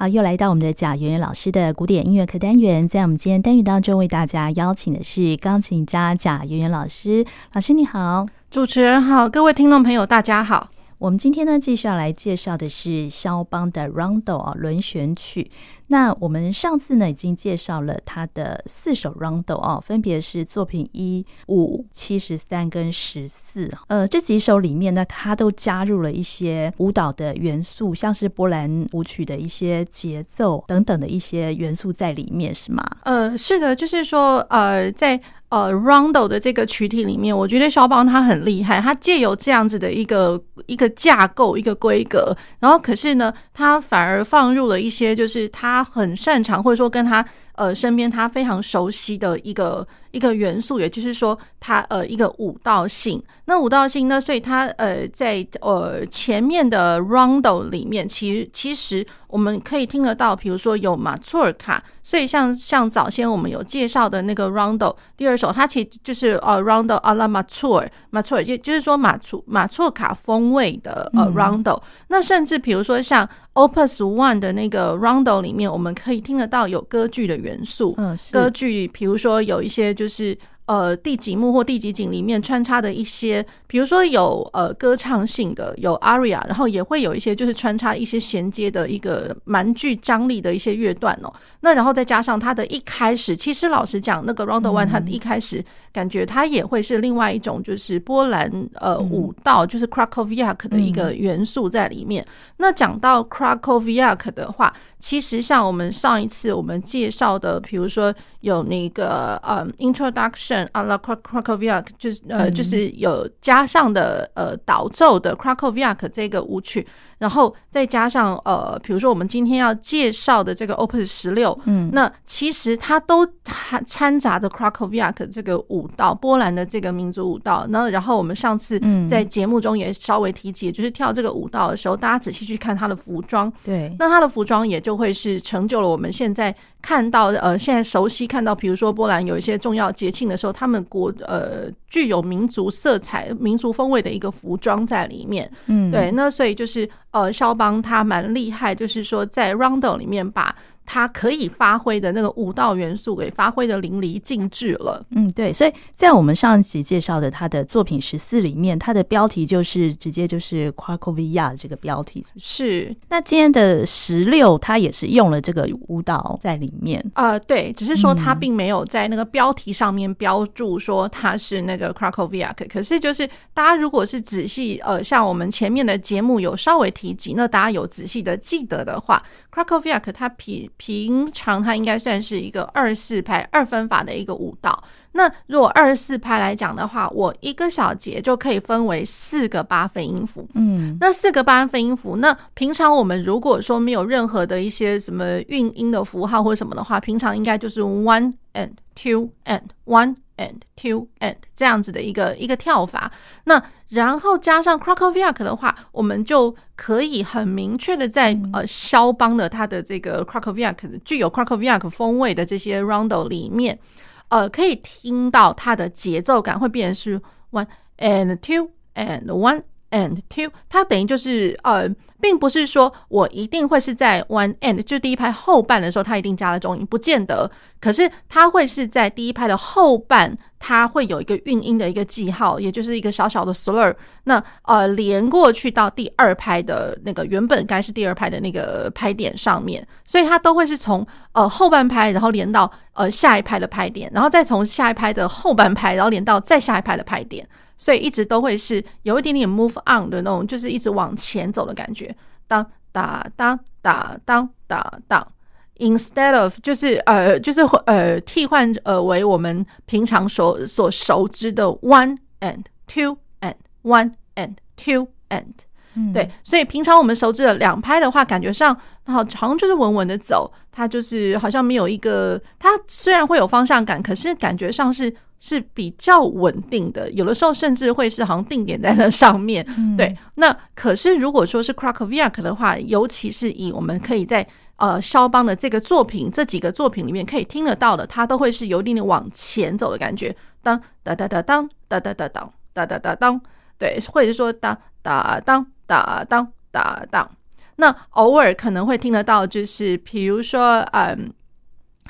好，又来到我们的贾圆圆老师的古典音乐课单元，在我们今天单元当中，为大家邀请的是钢琴家贾圆圆老师。老师你好，主持人好，各位听众朋友大家好。我们今天呢，继续要来介绍的是肖邦的 Rondo 啊轮旋曲。那我们上次呢，已经介绍了他的四首 Rondo 啊，分别是作品一、五、七十三跟十四。呃，这几首里面呢，他都加入了一些舞蹈的元素，像是波兰舞曲的一些节奏等等的一些元素在里面，是吗？呃，是的，就是说，呃，在。呃，Rondo 的这个曲体里面，我觉得肖邦他很厉害，他借由这样子的一个一个架构、一个规格，然后可是呢，他反而放入了一些就是他他很擅长或者说跟他呃身边他非常熟悉的一个一个元素，也就是说它呃一个舞蹈性。那舞蹈性呢，所以它呃在呃前面的 Rondo 里面，其实其实我们可以听得到，比如说有马祖尔卡。所以像像早先我们有介绍的那个 Rondo 第二首，它其实就是呃 Rondo alla Mazurka，Mazurka 就就是说马祖马祖尔卡风味的呃 Rondo。嗯、那甚至比如说像 Opus One 的那个 Rondo 里面，我们可以听得到有歌剧的元素。嗯，歌剧，比如说有一些就是。呃，第几幕或第几景里面穿插的一些，比如说有呃歌唱性的，有 aria，然后也会有一些就是穿插一些衔接的一个蛮具张力的一些乐段哦。那然后再加上它的一开始，其实老实讲，那个 Rondo One 它的一开始感觉它也会是另外一种就是波兰呃舞蹈，就是 Krakowiak 的一个元素在里面。那讲到 Krakowiak 的话，其实像我们上一次我们介绍的，比如说有那个呃 Introduction。a la Krakowiak 就是呃，就是有加上的呃导奏的 Krakowiak 这个舞曲。然后再加上呃，比如说我们今天要介绍的这个 Opus 十六，嗯，那其实它都掺掺杂着 Krakowiak 这个舞蹈，波兰的这个民族舞蹈。那然后我们上次在节目中也稍微提及，就是跳这个舞蹈的时候，大家仔细去看他的服装，对，那他的服装也就会是成就了我们现在看到呃，现在熟悉看到，比如说波兰有一些重要节庆的时候，他们国呃具有民族色彩、民族风味的一个服装在里面，嗯，对，那所以就是。呃，肖邦他蛮厉害，就是说在 round o 里面把。它可以发挥的那个舞蹈元素给发挥的淋漓尽致了。嗯，对，所以在我们上一集介绍的他的作品十四里面，它的标题就是直接就是 Krakowiak 这个标题，是。那今天的十六，他也是用了这个舞蹈在里面。呃，对，只是说他并没有在那个标题上面标注说他是那个 Krakowiak。可是就是大家如果是仔细呃，像我们前面的节目有稍微提及，那大家有仔细的记得的话。Krakowiak 它平平常它应该算是一个二四拍二分法的一个舞蹈。那如果二四拍来讲的话，我一个小节就可以分为四个八分音符。嗯，那四个八分音符，那平常我们如果说没有任何的一些什么韵音的符号或者什么的话，平常应该就是 one and two and one。And two and 这样子的一个一个跳法，那然后加上 Krakowiak 的话，我们就可以很明确的在呃肖邦的他的这个 Krakowiak 具有 Krakowiak 风味的这些 Rondo 里面，呃，可以听到它的节奏感会变成是 one and two and one。And two，它等于就是呃，并不是说我一定会是在 one and，就是第一拍后半的时候，它一定加了重音，不见得。可是它会是在第一拍的后半，它会有一个韵音的一个记号，也就是一个小小的 slur。那呃，连过去到第二拍的那个原本该是第二拍的那个拍点上面，所以它都会是从呃后半拍，然后连到呃下一拍的拍点，然后再从下一拍的后半拍，然后连到再下一拍的拍点。所以一直都会是有一点点 move on 的那种，就是一直往前走的感觉。当当当当当当当，instead of 就是呃就是呃替换呃为我们平常所所熟知的 one and two and one and two and，嗯，对。所以平常我们熟知的两拍的话，感觉上好好像就是稳稳的走，它就是好像没有一个，它虽然会有方向感，可是感觉上是。是比较稳定的，有的时候甚至会是好像定点在那上面。嗯、对，那可是如果说是 Krakowiak 的话，尤其是以我们可以在呃肖邦的这个作品这几个作品里面可以听得到的，它都会是有一点点往前走的感觉。当哒哒哒当哒哒哒当哒哒哒当，对，或者是说当哒当哒当哒当。那偶尔可能会听得到，就是比如说，嗯，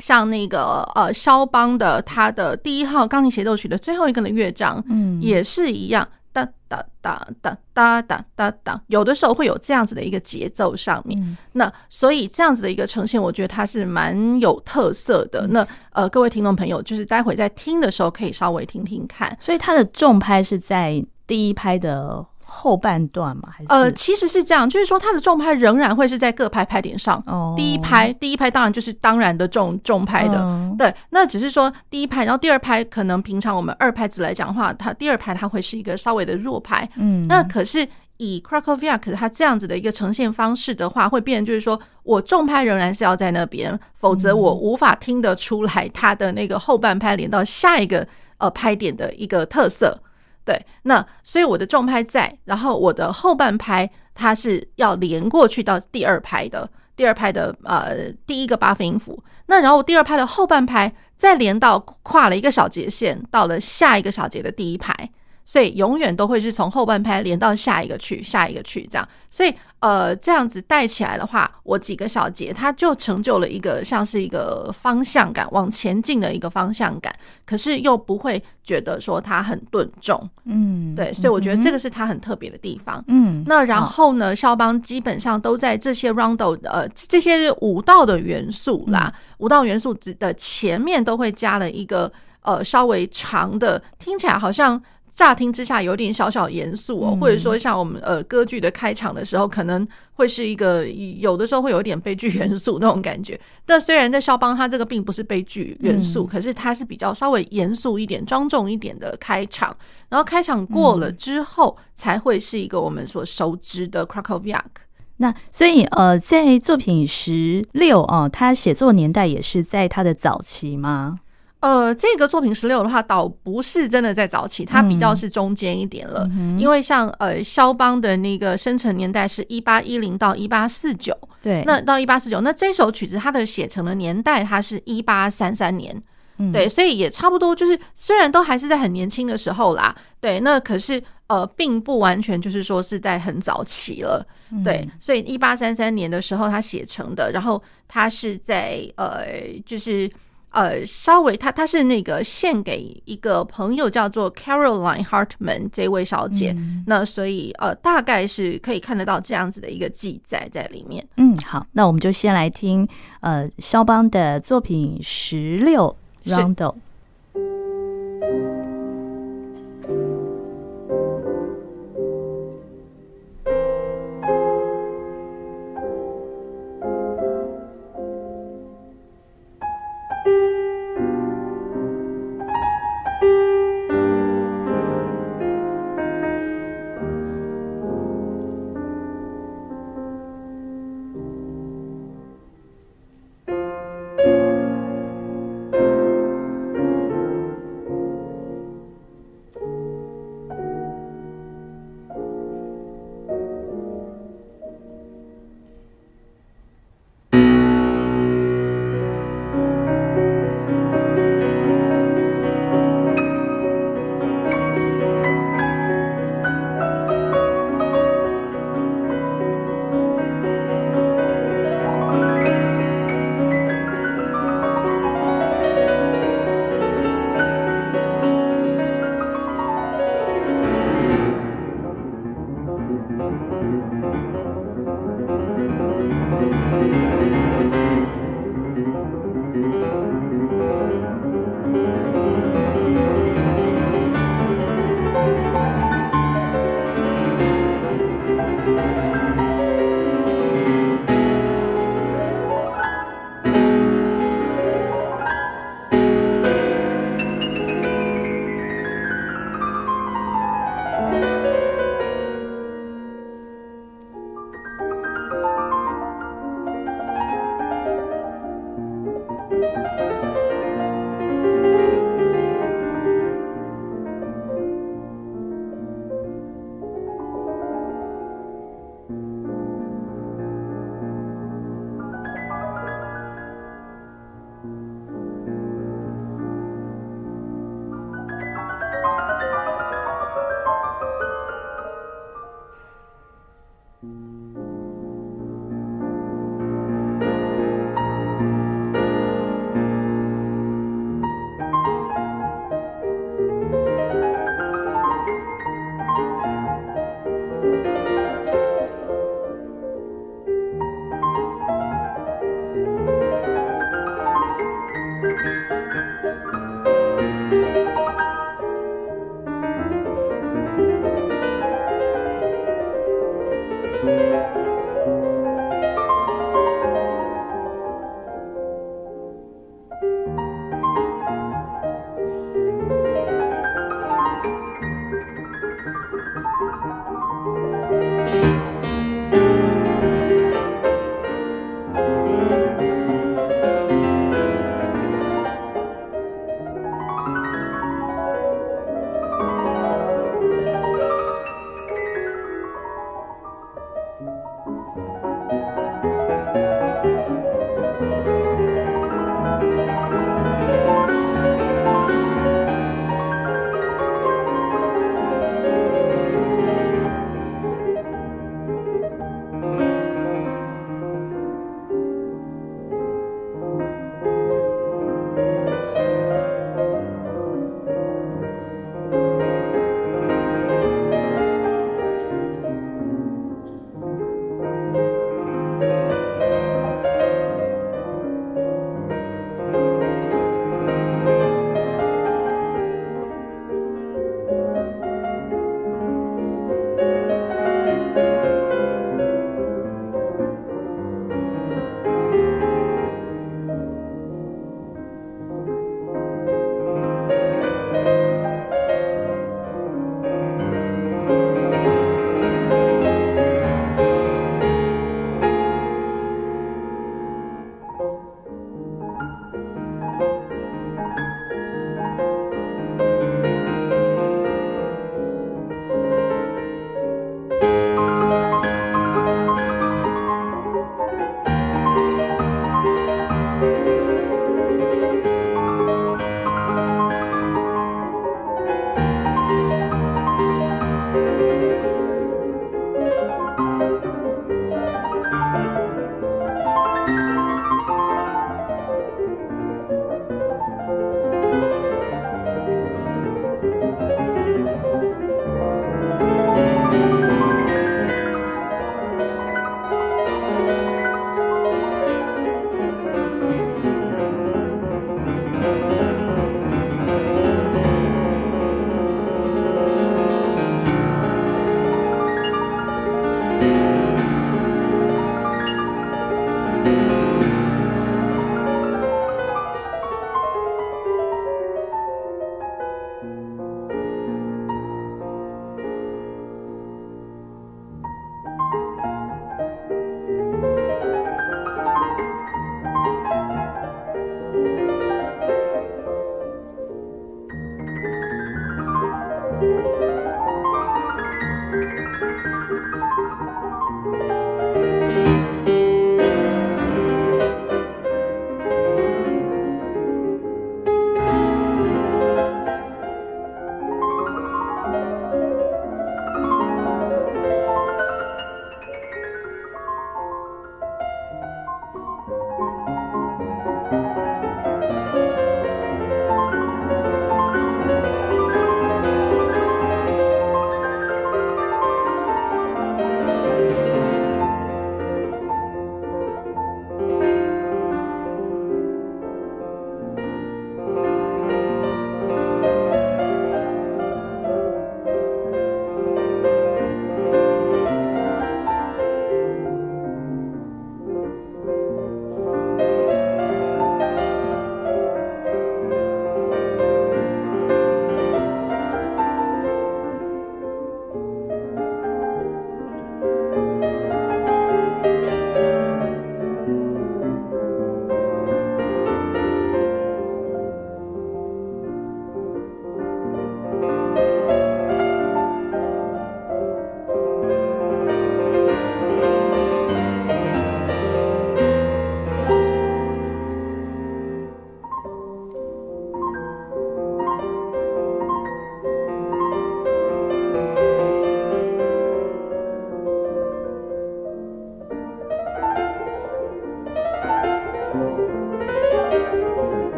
像那个呃，肖邦的他的第一号钢琴协奏曲的最后一个的乐章，嗯，也是一样。哒哒哒哒哒哒哒哒，有的时候会有这样子的一个节奏上面，嗯、那所以这样子的一个呈现，我觉得它是蛮有特色的。嗯、那呃，各位听众朋友，就是待会在听的时候可以稍微听听看。所以它的重拍是在第一拍的。后半段嘛，还是呃，其实是这样，就是说它的重拍仍然会是在各拍拍点上。哦，第一拍，第一拍当然就是当然的重重拍的，哦、对。那只是说第一拍，然后第二拍可能平常我们二拍子来讲的话，它第二拍它会是一个稍微的弱拍。嗯，那可是以 Krakowiak 它这样子的一个呈现方式的话，会变成就是说我重拍仍然是要在那边，否则我无法听得出来它的那个后半拍连到下一个呃拍点的一个特色。对，那所以我的重拍在，然后我的后半拍它是要连过去到第二拍的，第二拍的呃第一个八分音符，那然后我第二拍的后半拍再连到跨了一个小节线，到了下一个小节的第一拍。所以永远都会是从后半拍连到下一个去，下一个去这样。所以呃，这样子带起来的话，我几个小节它就成就了一个像是一个方向感，往前进的一个方向感。可是又不会觉得说它很顿重，嗯，对。所以我觉得这个是它很特别的地方。嗯，那然后呢，肖邦基本上都在这些 roundo 呃这些舞蹈的元素啦，舞蹈元素的前面都会加了一个呃稍微长的，听起来好像。乍听之下有点小小严肃哦，或者说像我们呃歌剧的开场的时候，可能会是一个有的时候会有一点悲剧元素那种感觉。但虽然在肖邦他这个并不是悲剧元素，可是他是比较稍微严肃一点、庄重一点的开场。然后开场过了之后，才会是一个我们所熟知的 Krakowiak。那所以呃，在作品十六哦，他写作年代也是在他的早期吗？呃，这个作品十六的话，倒不是真的在早期，它比较是中间一点了。嗯、因为像呃，肖邦的那个生成年代是一八一零到一八四九，对，那到一八四九，那这首曲子它的写成的年代，它是一八三三年，嗯、对，所以也差不多，就是虽然都还是在很年轻的时候啦，对，那可是呃，并不完全就是说是在很早期了，嗯、对，所以一八三三年的时候他写成的，然后他是在呃，就是。呃，稍微他他是那个献给一个朋友叫做 Caroline Hartman 这位小姐，嗯、那所以呃，大概是可以看得到这样子的一个记载在里面。嗯，好，那我们就先来听呃肖邦的作品十六 Rondo。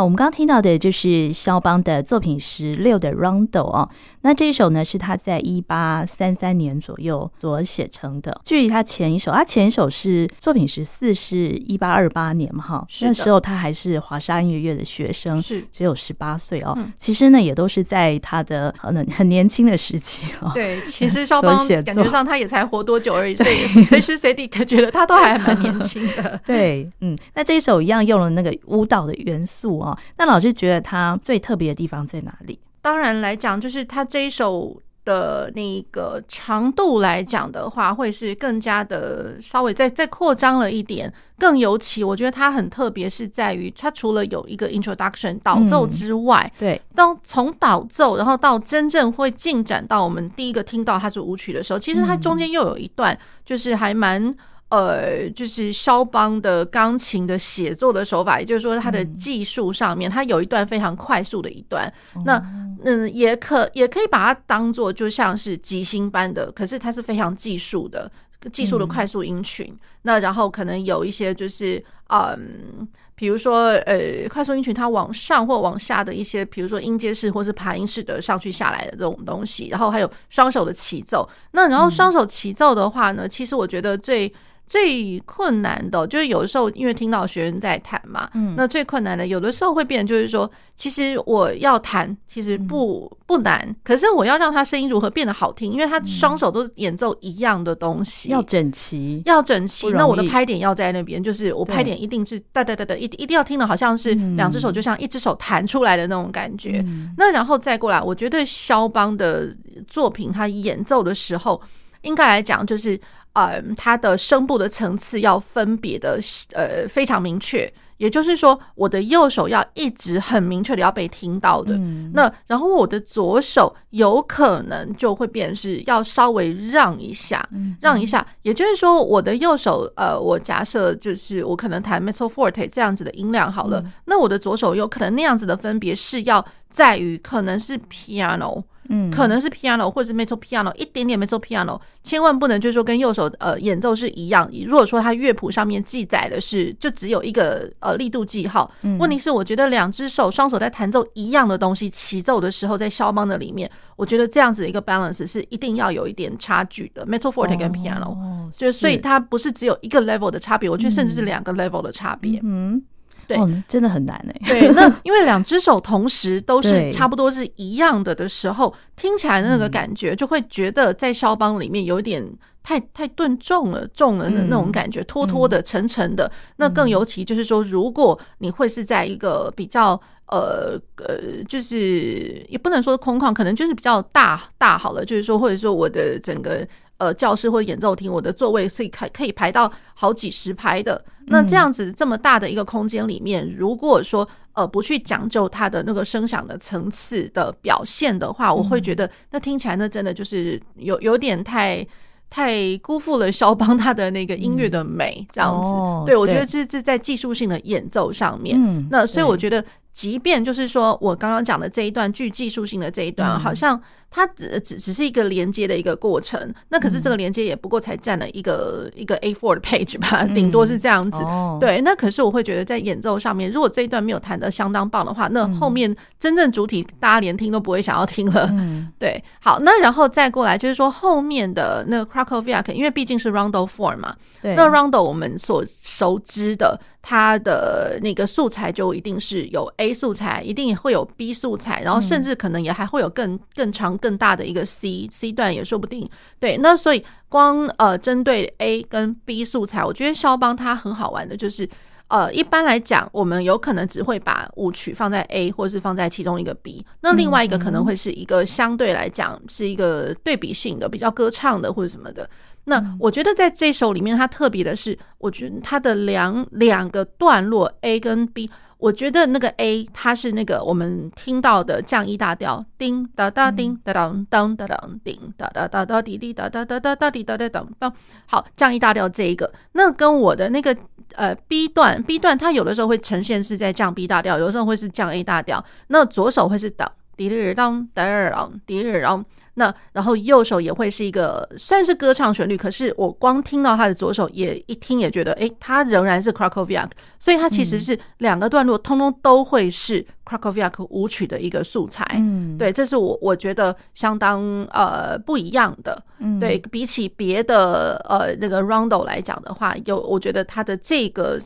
好，我们刚刚听到的就是肖邦的作品十六的 Rondo 哦。那这一首呢，是他在一八三三年左右所写成的。距离他前一首，他前一首是作品十四，是一八二八年嘛？哈，那时候他还是华沙音乐院的学生，是只有十八岁哦。嗯、其实呢，也都是在他的很很年轻的时期哦。对，其实肖邦感觉上他也才活多久而已，所以随时随地感觉得他都还蛮年轻的。对，嗯，那这一首一样用了那个舞蹈的元素哦。那老师觉得它最特别的地方在哪里？当然来讲，就是它这一首的那个长度来讲的话，会是更加的稍微再再扩张了一点。更尤其，我觉得它很特别，是在于它除了有一个 introduction 导奏之外，嗯、对，当从导奏然后到真正会进展到我们第一个听到它是舞曲的时候，其实它中间又有一段，就是还蛮。呃，就是肖邦的钢琴的写作的手法，也就是说，他的技术上面，他有一段非常快速的一段。那嗯，也可也可以把它当做就像是即兴般的，可是它是非常技术的技术的快速音群。那然后可能有一些就是嗯，比如说呃，快速音群它往上或往下的一些，比如说音阶式或是爬音式的上去下来的这种东西。然后还有双手的齐奏。那然后双手齐奏的话呢，其实我觉得最最困难的，就是有的时候因为听到学生在弹嘛，嗯，那最困难的有的时候会变，就是说，其实我要弹，其实不不难，可是我要让他声音如何变得好听，因为他双手都是演奏一样的东西，要整齐，要整齐。那我的拍点要在那边，就是我拍点一定是哒哒哒哒，一一定要听的好像是两只手就像一只手弹出来的那种感觉。那然后再过来，我觉得肖邦的作品他演奏的时候，应该来讲就是。嗯，它的声部的层次要分别的呃非常明确，也就是说，我的右手要一直很明确的要被听到的。嗯、那然后我的左手有可能就会变是要稍微让一下，嗯、让一下。也就是说，我的右手呃，我假设就是我可能弹 mezzo forte 这样子的音量好了，嗯、那我的左手有可能那样子的分别是要在于可能是 piano。嗯，可能是 piano 或者是 metal piano，一点点 metal piano，千万不能就是说跟右手呃演奏是一样。如果说它乐谱上面记载的是就只有一个呃力度记号，嗯、问题是我觉得两只手双手在弹奏一样的东西齐奏的时候，在肖邦的里面，我觉得这样子的一个 balance 是一定要有一点差距的。，metal forte 跟 piano，哦，就所以它不是只有一个 level 的差别，我觉得甚至是两个 level 的差别。嗯。对、哦，真的很难哎。对，那 因为两只手同时都是差不多是一样的的时候，听起来的那个感觉就会觉得在肖邦里面有点太太顿重了，重了的那种感觉，拖拖的、沉沉的。嗯、那更尤其就是说，如果你会是在一个比较呃呃，就是也不能说空旷，可能就是比较大大好了，就是说，或者说我的整个。呃，教室或演奏厅，我的座位是可可以排到好几十排的。那这样子这么大的一个空间里面，如果说呃不去讲究它的那个声响的层次的表现的话，我会觉得那听起来那真的就是有有点太太辜负了肖邦他的那个音乐的美，这样子。对，我觉得这是在技术性的演奏上面。那所以我觉得。即便就是说我刚刚讲的这一段具技术性的这一段，好像它只只只是一个连接的一个过程。那可是这个连接也不过才占了一个一个 A4 的 page 吧，顶多是这样子。对，那可是我会觉得在演奏上面，如果这一段没有弹的相当棒的话，那后面真正主体大家连听都不会想要听了。对，好，那然后再过来就是说后面的那个 Krakowiak，因为毕竟是 Rondo form 嘛，那 Rondo 我们所熟知的。它的那个素材就一定是有 A 素材，一定会有 B 素材，然后甚至可能也还会有更更长更大的一个 C C 段也说不定。对，那所以光呃针对 A 跟 B 素材，我觉得肖邦他很好玩的就是，呃，一般来讲，我们有可能只会把舞曲放在 A，或是放在其中一个 B，那另外一个可能会是一个相对来讲是一个对比性的，比较歌唱的或者什么的。那我觉得在这首里面，它特别的是，我觉得它的两两个段落 A 跟 B，我觉得那个 A 它是那个我们听到的降一大调，叮哒哒叮哒当当哒当叮哒哒哒哒滴滴哒哒哒哒哒滴哒哒当当，好，降一大调这一个，那跟我的那个呃 B 段 B 段，它有的时候会呈现是在降 B 大调，有的时候会是降 A 大调，那左手会是当滴滴当哒当滴滴当。那然后右手也会是一个算是歌唱旋律，可是我光听到他的左手也一听也觉得，哎，他仍然是 Krakowiak，所以他其实是两个段落通通都会是 Krakowiak 舞曲的一个素材。嗯，对，这是我我觉得相当呃不一样的。嗯，对，比起别的呃那个 Rondo 来讲的话，有我觉得他的这个。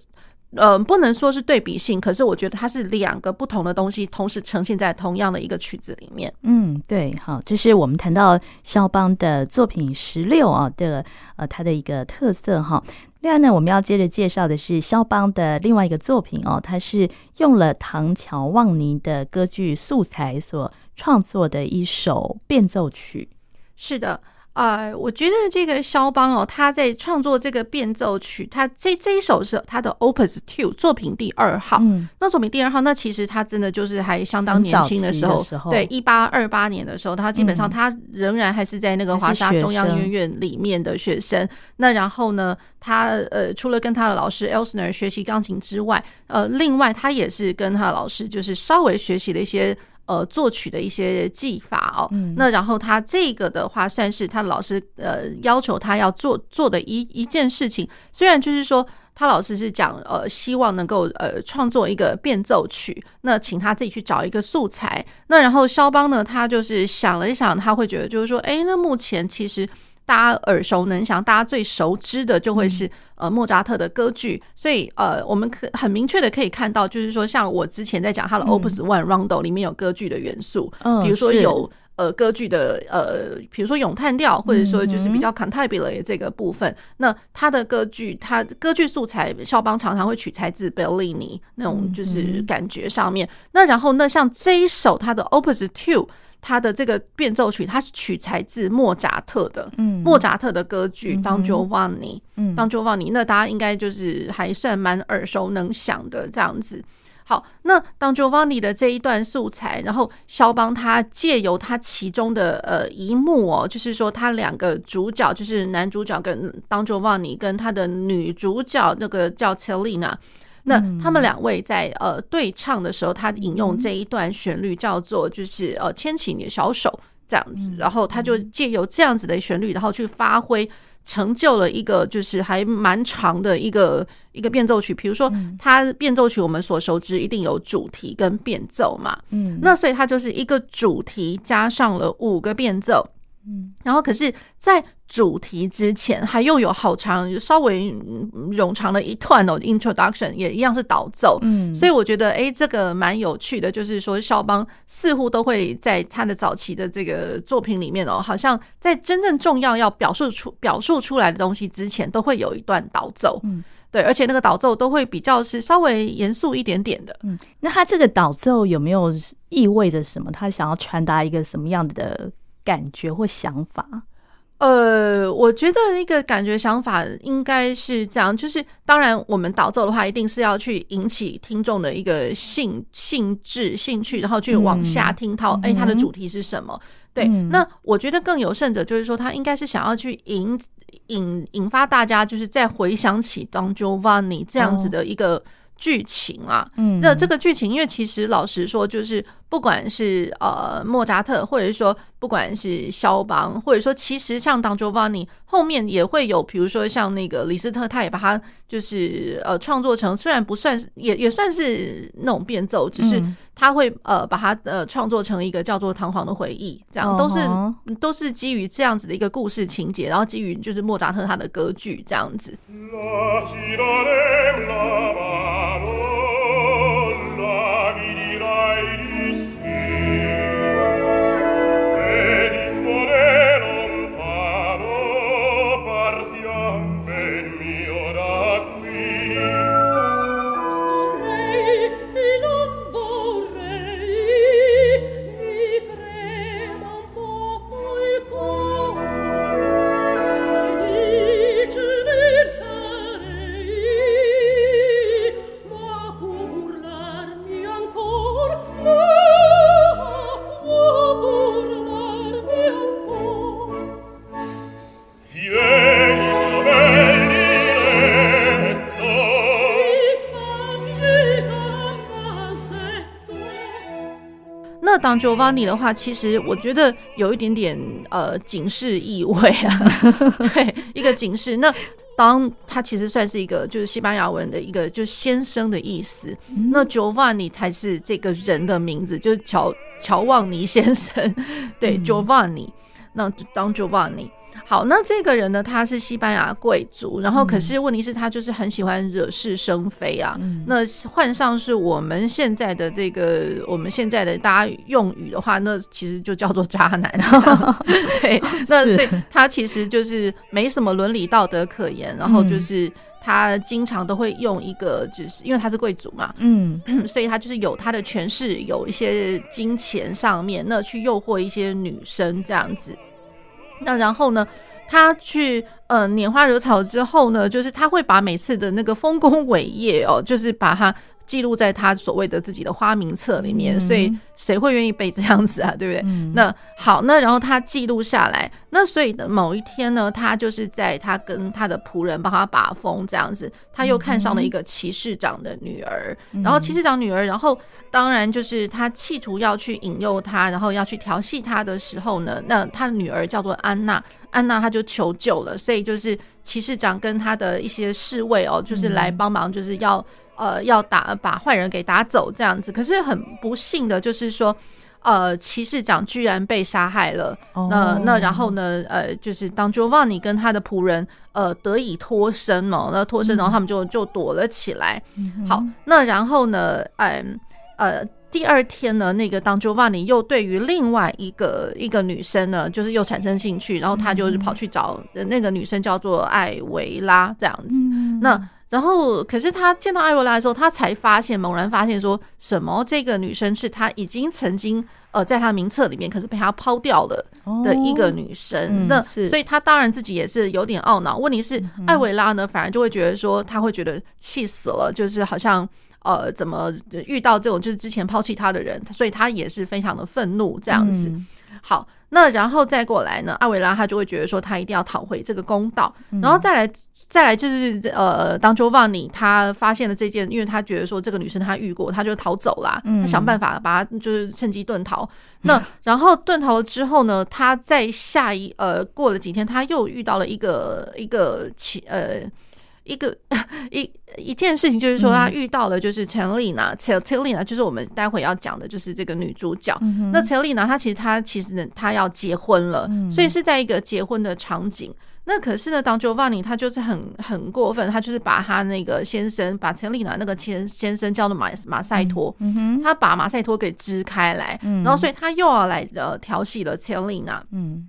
呃，不能说是对比性，可是我觉得它是两个不同的东西，同时呈现在同样的一个曲子里面。嗯，对，好，这是我们谈到肖邦的作品十六啊的呃，它的一个特色哈。另外呢，我们要接着介绍的是肖邦的另外一个作品哦，它是用了唐乔旺尼的歌剧素材所创作的一首变奏曲。是的。呃，我觉得这个肖邦哦，他在创作这个变奏曲，他这这一首是他的 Opus Two 作品第二号。嗯，那作品第二号，那其实他真的就是还相当年轻的时候，时候对，一八二八年的时候，他基本上他仍然还是在那个华沙中央音乐院里面的学生。学生那然后呢，他呃，除了跟他的老师 Elsner 学习钢琴之外，呃，另外他也是跟他的老师就是稍微学习了一些。呃，作曲的一些技法哦，嗯、那然后他这个的话，算是他老师呃要求他要做做的一一件事情。虽然就是说，他老师是讲呃，希望能够呃创作一个变奏曲，那请他自己去找一个素材。那然后肖邦呢，他就是想了一想，他会觉得就是说，哎，那目前其实。大家耳熟能详，大家最熟知的就会是呃莫扎特的歌剧，所以呃我们可很明确的可以看到，就是说像我之前在讲他的 Opus One Rondo 里面有歌剧的元素，比如说有呃歌剧的呃比如说咏叹调，或者说就是比较 Cantabile 的这个部分，那他的歌剧，他歌剧素材，肖邦常常会取材自 Bellini 那种就是感觉上面，那然后那像这一首他的 Opus Two。他的这个变奏曲，它是取材自莫扎特的，嗯，莫扎特的歌剧《Don Giovanni》，嗯，《Don Giovanni》，那大家应该就是还算蛮耳熟能详的这样子。好，那《Don Giovanni》的这一段素材，然后肖邦他借由他其中的呃一幕哦，就是说他两个主角，就是男主角跟 Don Giovanni，跟他的女主角那个叫 Celina。那他们两位在呃对唱的时候，他引用这一段旋律叫做就是呃牵起你的小手这样子，然后他就借由这样子的旋律，然后去发挥，成就了一个就是还蛮长的一个一个变奏曲。比如说，它变奏曲我们所熟知一定有主题跟变奏嘛，嗯，那所以它就是一个主题加上了五个变奏。嗯，然后可是，在主题之前，还又有好长，稍微冗长的一段哦，introduction 也一样是导奏。嗯，所以我觉得，哎，这个蛮有趣的，就是说，肖邦似乎都会在他的早期的这个作品里面哦，好像在真正重要要表述出表述出来的东西之前，都会有一段导奏。嗯，对，而且那个导奏都会比较是稍微严肃一点点的。嗯，那他这个导奏有没有意味着什么？他想要传达一个什么样的？感觉或想法，呃，我觉得一个感觉想法应该是这样，就是当然我们导奏的话，一定是要去引起听众的一个兴兴致、兴趣，然后去往下听到，哎、嗯，它的主题是什么？嗯、对，那我觉得更有甚者，就是说他应该是想要去引引引发大家，就是再回想起 Don Giovanni 这样子的一个。剧情啊，嗯，那这个剧情，因为其实老实说，就是不管是呃莫扎特，或者说不管是肖邦，或者说其实像 Don Giovanni 后面也会有，比如说像那个李斯特，他也把它就是呃创作成，虽然不算是也也算是那种变奏，只是他会呃把它呃创作成一个叫做《堂皇的回忆》，这样都是都是基于这样子的一个故事情节，然后基于就是莫扎特他的歌剧这样子。Don Giovanni 的话，其实我觉得有一点点呃警示意味啊，对，一个警示。那当他其实算是一个就是西班牙文的一个就是先生的意思，嗯、那 Giovanni 才是这个人的名字，就是乔乔旺尼先生，对、嗯、Giovanni，那 Don Giovanni。好，那这个人呢，他是西班牙贵族，然后可是问题是，他就是很喜欢惹是生非啊。嗯、那换上是我们现在的这个，我们现在的大家用语的话，那其实就叫做渣男。对，那所以他其实就是没什么伦理道德可言，然后就是他经常都会用一个，就是因为他是贵族嘛，嗯，所以他就是有他的权势，有一些金钱上面，那去诱惑一些女生这样子。那然后呢，他去呃拈花惹草之后呢，就是他会把每次的那个丰功伟业哦，就是把它记录在他所谓的自己的花名册里面。所以谁会愿意被这样子啊？对不对？那好，那然后他记录下来。那所以的某一天呢，他就是在他跟他的仆人帮他把风这样子，他又看上了一个骑士长的女儿。然后骑士长女儿，然后当然就是他企图要去引诱他，然后要去调戏他的时候呢，那他的女儿叫做安娜。安娜她就求救了，所以就是骑士长跟他的一些侍卫哦，就是来帮忙，就是要呃要打把坏人给打走这样子。可是很不幸的就是说，呃，骑士长居然被杀害了。那那然后呢，呃，就是当 Giovanni 跟他的仆人呃得以脱身哦，那脱身然后他们就就躲了起来。好，那然后呢，嗯呃。第二天呢，那个当 Giovanni 又对于另外一个一个女生呢，就是又产生兴趣，然后他就是跑去找那个女生叫做艾维拉这样子。那然后，可是他见到艾维拉的时候，他才发现，猛然发现说什么这个女生是他已经曾经呃在他名册里面，可是被他抛掉了的一个女生。那所以他当然自己也是有点懊恼。问题是艾维拉呢，反而就会觉得说，他会觉得气死了，就是好像。呃，怎么遇到这种就是之前抛弃他的人，所以他也是非常的愤怒这样子。嗯、好，那然后再过来呢，艾维拉他就会觉得说他一定要讨回这个公道，嗯、然后再来再来就是呃，当 Giovanni 他发现了这件，因为他觉得说这个女生他遇过，他就逃走啦，嗯、他想办法把他就是趁机遁逃。那 然后遁逃了之后呢，他在下一呃过了几天，他又遇到了一个一个其呃。一个 一一件事情就是说，他遇到了就是陈丽娜，陈陈丽娜就是我们待会要讲的，就是这个女主角。嗯、那陈丽娜她其实她其实呢，她要结婚了，嗯、所以是在一个结婚的场景。那可是呢，当 Giovanni 他就是很很过分，他就是把他那个先生，把陈丽娜那个先先生叫做马马赛托，他把马赛托给支开来，嗯、然后所以他又要来呃调戏了陈丽娜。嗯，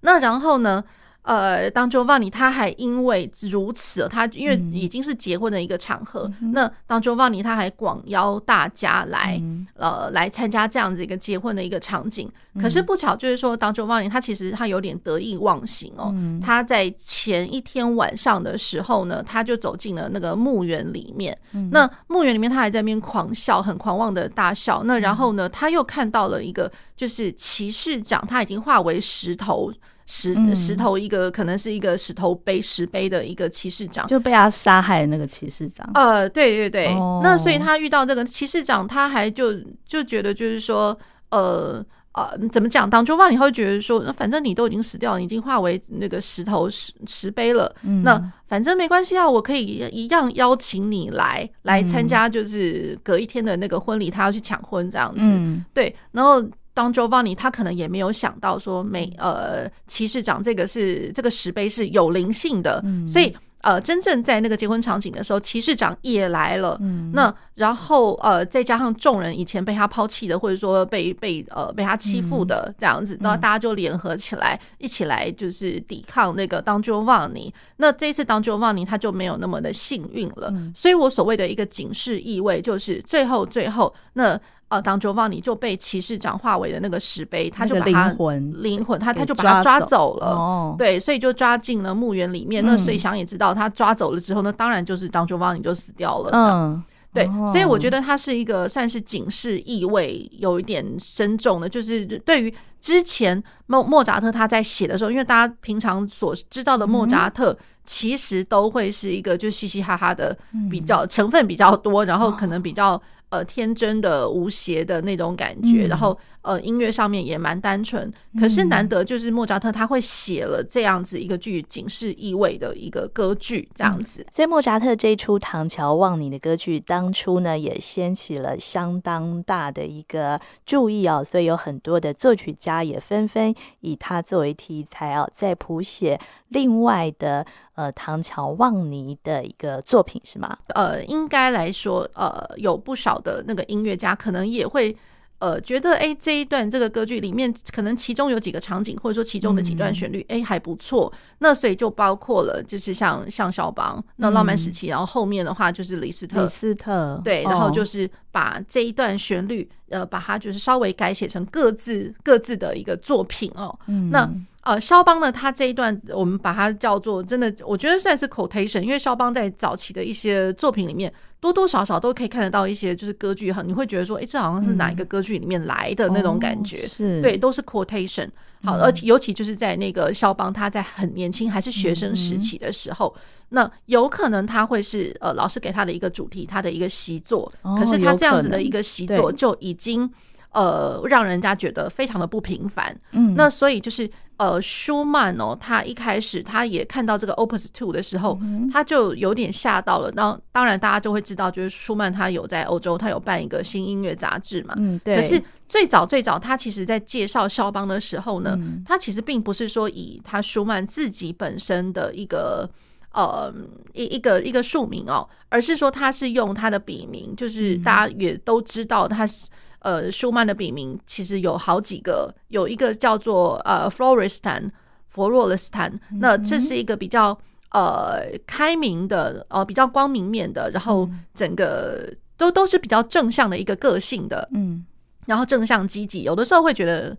那然后呢？呃，当 Giovanni 他还因为如此，他因为已经是结婚的一个场合，嗯、那当 Giovanni 他还广邀大家来，嗯、呃，来参加这样子一个结婚的一个场景。嗯、可是不巧就是说，当 Giovanni 他其实他有点得意忘形哦，嗯、他在前一天晚上的时候呢，他就走进了那个墓园里面。嗯、那墓园里面他还在那边狂笑，很狂妄的大笑。那然后呢，他又看到了一个就是骑士长，他已经化为石头。石石头一个可能是一个石头碑石碑的一个骑士长，就被他杀害的那个骑士长。呃，对对对，哦、那所以他遇到这个骑士长，他还就就觉得就是说，呃呃，怎么讲？当 Giovanni 会觉得说，那反正你都已经死掉了，你已经化为那个石头石石碑了，嗯、那反正没关系啊，我可以一样邀请你来来参加，就是隔一天的那个婚礼，他要去抢婚这样子。嗯、对，然后。当 Giovanni 他可能也没有想到说，每呃骑士长这个是这个石碑是有灵性的，嗯、所以呃真正在那个结婚场景的时候，骑士长也来了。嗯、那然后呃再加上众人以前被他抛弃的，或者说被被呃被他欺负的这样子，那、嗯、大家就联合起来一起来就是抵抗那个当 Giovanni。那这一次当 Giovanni 他就没有那么的幸运了。嗯、所以我所谓的一个警示意味，就是最后最后那。呃，当 Giovanni 就被骑士长化为了那个石碑，他就把他灵魂灵魂，他他就把他抓走了。哦，对，所以就抓进了墓园里面。那所以想也知道，他抓走了之后呢，当然就是当 Giovanni 就死掉了。嗯，对，所以我觉得他是一个算是警示意味有一点深重的，就是对于之前莫莫扎特他在写的时候，因为大家平常所知道的莫扎特其实都会是一个就嘻嘻哈哈的，比较成分比较多，然后可能比较。呃天真的无邪的那种感觉，嗯、然后呃音乐上面也蛮单纯。可是难得就是莫扎特他会写了这样子一个具警示意味的一个歌剧这样子。嗯、所以莫扎特这一出《唐乔望你》的歌剧当初呢也掀起了相当大的一个注意啊，所以有很多的作曲家也纷纷以它作为题材啊，在谱写另外的呃《唐乔望尼》的一个作品是吗？呃，应该来说，呃，有不少的那个音乐家可能也会呃觉得，哎，这一段这个歌剧里面可能其中有几个场景，或者说其中的几段旋律，哎、嗯，还不错。那所以就包括了，就是像像肖邦那浪漫时期，嗯、然后后面的话就是李斯特，李斯特对，然后就是把这一段旋律，呃，把它就是稍微改写成各自各自的一个作品哦。嗯，那。呃，肖邦呢，他这一段我们把它叫做真的，我觉得算是 quotation，因为肖邦在早期的一些作品里面，多多少少都可以看得到一些就是歌剧哈，你会觉得说，哎，这好像是哪一个歌剧里面来的那种感觉，嗯哦、是。对，都是 quotation。好，而且尤其就是在那个肖邦他在很年轻还是学生时期的时候，嗯、那有可能他会是呃老师给他的一个主题，他的一个习作，哦、可是他这样子的一个习作就已经呃让人家觉得非常的不平凡。嗯，那所以就是。呃，舒曼哦，他一开始他也看到这个 Opus Two 的时候，嗯、他就有点吓到了。那当然，大家就会知道，就是舒曼他有在欧洲，他有办一个新音乐杂志嘛。嗯，对。可是最早最早，他其实在介绍肖邦的时候呢，嗯、他其实并不是说以他舒曼自己本身的一个呃一一个一个署名哦，而是说他是用他的笔名，就是大家也都知道他是。呃，舒曼的笔名其实有好几个，有一个叫做呃，Florestan，佛洛勒斯坦。那这是一个比较呃开明的，呃比较光明面的，然后整个都都是比较正向的一个个性的，嗯，然后正向积极，有的时候会觉得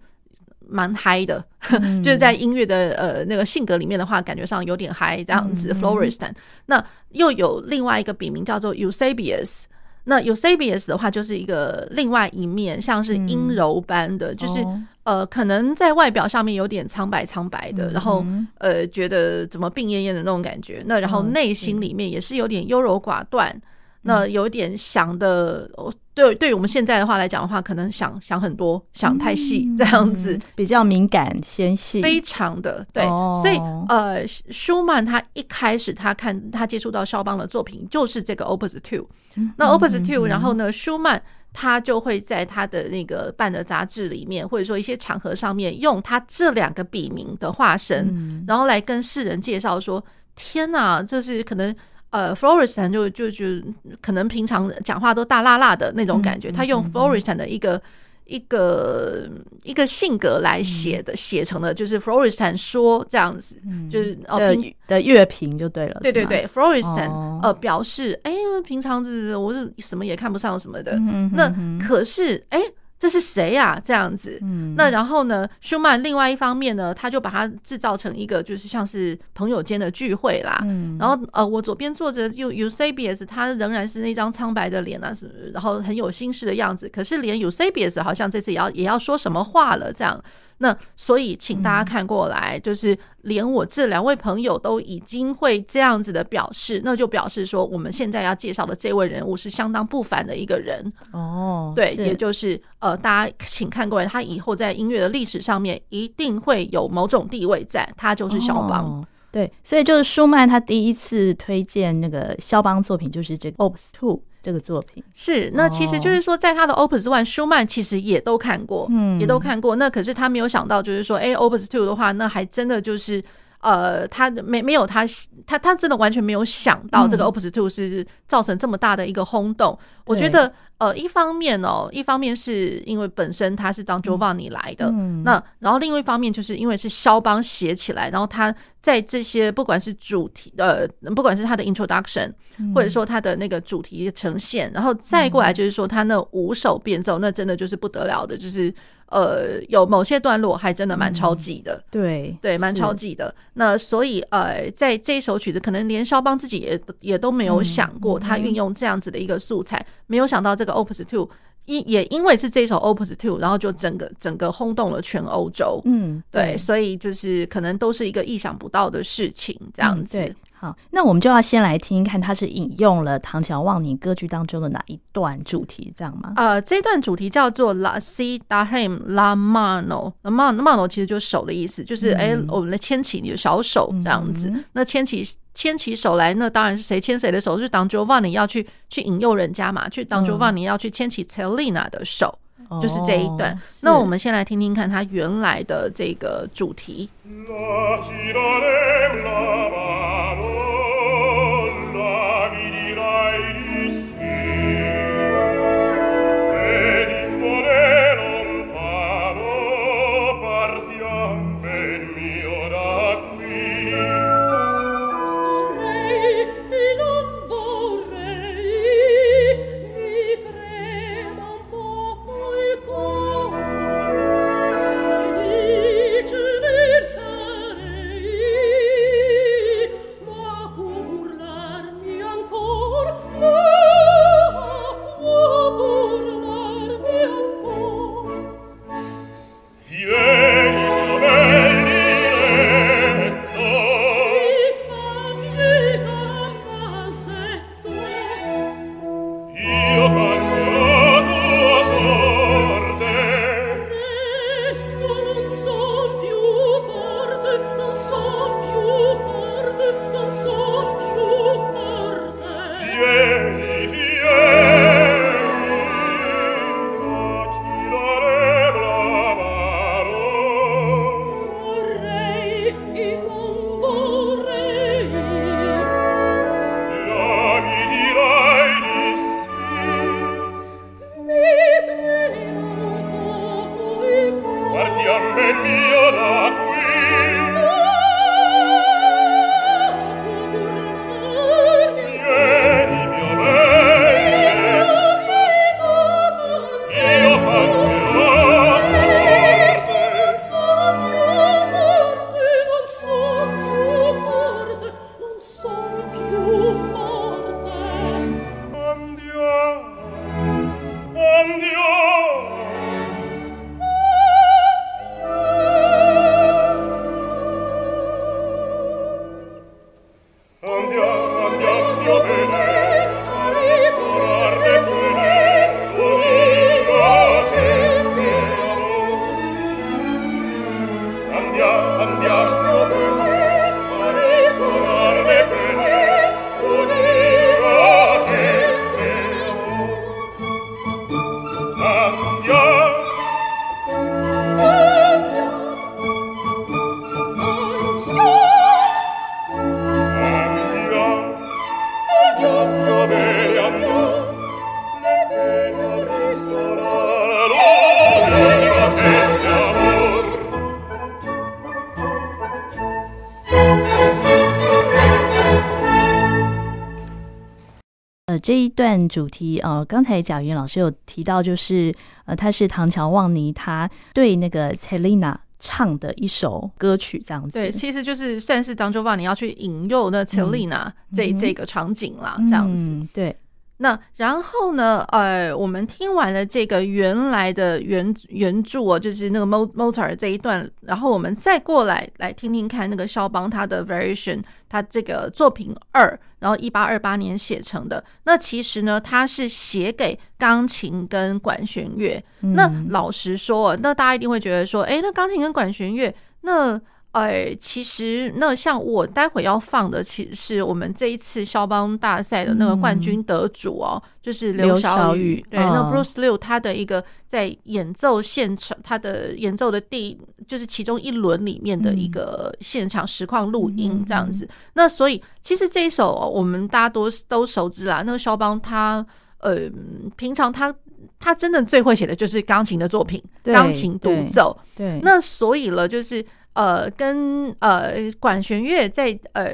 蛮嗨的，嗯、就是在音乐的呃那个性格里面的话，感觉上有点嗨这样子。Florestan，那又有另外一个笔名叫做 Eusebius。那 Eusebius 的话，就是一个另外一面，像是阴柔般的，嗯、就是、哦、呃，可能在外表上面有点苍白苍白的，嗯、然后呃，觉得怎么病恹恹的那种感觉。那然后内心里面也是有点优柔寡断。那有点想的，对，对于我们现在的话来讲的话，可能想想很多，想太细 这样子，比较敏感纤细，非常的对。所以呃，舒曼他一开始他看他接触到肖邦的作品就是这个 Opus Two，那 Opus Two，然后呢，舒曼他就会在他的那个办的杂志里面，或者说一些场合上面，用他这两个笔名的化身，然后来跟世人介绍说：天哪，就是可能。呃，Florestan 就就就可能平常讲话都大辣辣的那种感觉，嗯、他用 Florestan 的一个、嗯、一个一个性格来写的，写、嗯、成的就是 Florestan 说这样子，嗯、就是哦的的乐评就对了，对对对，Florestan、哦、呃表示，哎，平常是我是什么也看不上什么的，嗯、那可是哎。这是谁呀、啊？这样子，嗯，那然后呢？舒曼另外一方面呢，他就把它制造成一个就是像是朋友间的聚会啦。嗯，然后呃，我左边坐着 Eusebius，他仍然是那张苍白的脸啊，然后很有心事的样子。可是连 Eusebius 好像这次也要也要说什么话了，这样。那所以，请大家看过来，就是连我这两位朋友都已经会这样子的表示，那就表示说，我们现在要介绍的这位人物是相当不凡的一个人哦。对，也就是呃，大家请看过来，他以后在音乐的历史上面一定会有某种地位在，他就是肖邦。对，所以就是舒曼他第一次推荐那个肖邦作品，就是这个 Opus Two。这个作品是，那其实就是说，在他的 Opus One，舒曼其实也都看过，嗯，也都看过。那可是他没有想到，就是说，哎，Opus Two 的话，那还真的就是。呃，他没没有他他他真的完全没有想到这个 Opus Two 是造成这么大的一个轰动。嗯、我觉得呃，一方面哦，一方面是因为本身他是当 Giovanni 来的，嗯、那然后另外一方面就是因为是肖邦写起来，然后他在这些不管是主题呃，不管是他的 Introduction，或者说他的那个主题呈现，然后再过来就是说他那五首变奏，那真的就是不得了的，就是。呃，有某些段落还真的蛮超级的，嗯、对对，蛮超级的。那所以呃，在这一首曲子，可能连肖邦自己也也都没有想过，他运用这样子的一个素材，嗯、没有想到这个 Opus Two 因也因为是这首 Opus Two，然后就整个整个轰动了全欧洲。嗯，对，所以就是可能都是一个意想不到的事情，这样子。嗯好，那我们就要先来听看，他是引用了唐乔望尼歌剧当中的哪一段主题，这样吗？呃，这段主题叫做 La si dahem la mano，la mano 其实就是手的意思，就是哎、嗯，我们来牵起你的小手这样子。嗯、那牵起牵起手来，那当然是谁牵谁的手？就是 Don Giovanni 要去去引诱人家嘛，去 Don Giovanni 要去牵起 Cellina 的手。就是这一段，那我们先来听听看他原来的这个主题。这一段主题，呃，刚才贾云老师有提到，就是呃，他是唐乔旺尼他对那个 Cellina 唱的一首歌曲，这样子。对，其实就是算是 Don Giovanni 要去引诱那 Cellina 这、嗯、这个场景啦，这样子。嗯、对。那然后呢？呃，我们听完了这个原来的原原著哦，就是那个 Mozart 这一段，然后我们再过来来听听看那个肖邦他的 Variation，他这个作品二，然后一八二八年写成的。那其实呢，他是写给钢琴跟管弦乐。嗯。那老实说，那大家一定会觉得说，哎，那钢琴跟管弦乐，那。哎，其实那像我待会要放的，其实是我们这一次肖邦大赛的那个冠军得主哦，嗯、就是刘晓宇。对，哦、那 Bruce Liu 他的一个在演奏现场，他的演奏的第就是其中一轮里面的一个现场实况录音这样子。嗯、那所以其实这一首我们大家都都熟知啦。那个肖邦他呃，平常他他真的最会写的就是钢琴的作品，钢琴独奏。对，那所以了就是。呃，跟呃管弦乐在呃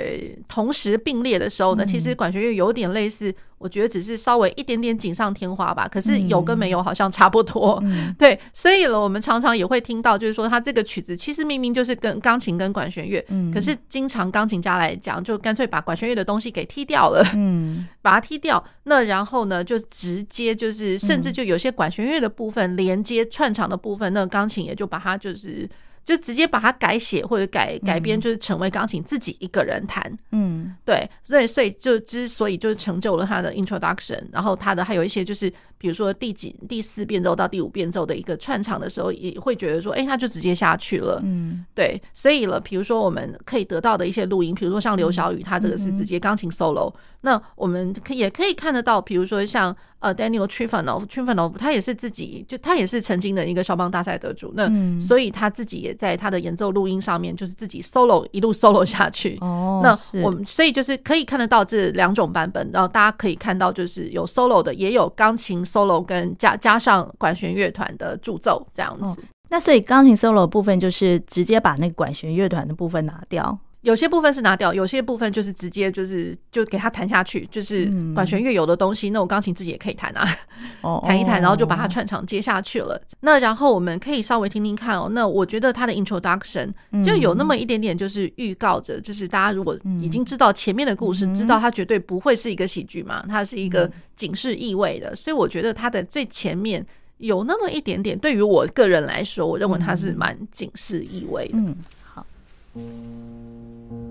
同时并列的时候呢，嗯、其实管弦乐有点类似，我觉得只是稍微一点点锦上添花吧。可是有跟没有好像差不多，嗯、对。所以呢，我们常常也会听到，就是说他这个曲子其实明明就是跟钢琴跟管弦乐，嗯、可是经常钢琴家来讲，就干脆把管弦乐的东西给踢掉了，嗯，把它踢掉。那然后呢，就直接就是，甚至就有些管弦乐的部分连接串场的部分，那钢琴也就把它就是。就直接把它改写或者改改编，就是成为钢琴自己一个人弹。嗯，对，所以所以就之所以就是成就了他的 introduction，然后他的还有一些就是比如说第几第四变奏到第五变奏的一个串场的时候，也会觉得说，哎，他就直接下去了。嗯，对，所以了，比如说我们可以得到的一些录音，比如说像刘小雨，他这个是直接钢琴 solo，那我们可也可以看得到，比如说像。呃，Daniel Trifonov，Trifonov，他也是自己，就他也是曾经的一个肖邦大赛得主。那、嗯、所以他自己也在他的演奏录音上面，就是自己 solo 一路 solo 下去。哦，那我们所以就是可以看得到这两种版本，然后大家可以看到就是有 solo 的，也有钢琴 solo 跟加加上管弦乐团的助奏这样子。哦、那所以钢琴 solo 的部分就是直接把那个管弦乐团的部分拿掉。有些部分是拿掉，有些部分就是直接就是就给他弹下去，就是管弦乐有的东西，那我钢琴自己也可以弹啊，弹一弹，然后就把它串场接下去了。那然后我们可以稍微听听看哦。那我觉得他的 introduction 就有那么一点点，就是预告着，就是大家如果已经知道前面的故事，知道它绝对不会是一个喜剧嘛，它是一个警示意味的。所以我觉得它的最前面有那么一点点，对于我个人来说，我认为它是蛮警示意味的。嗯，うん。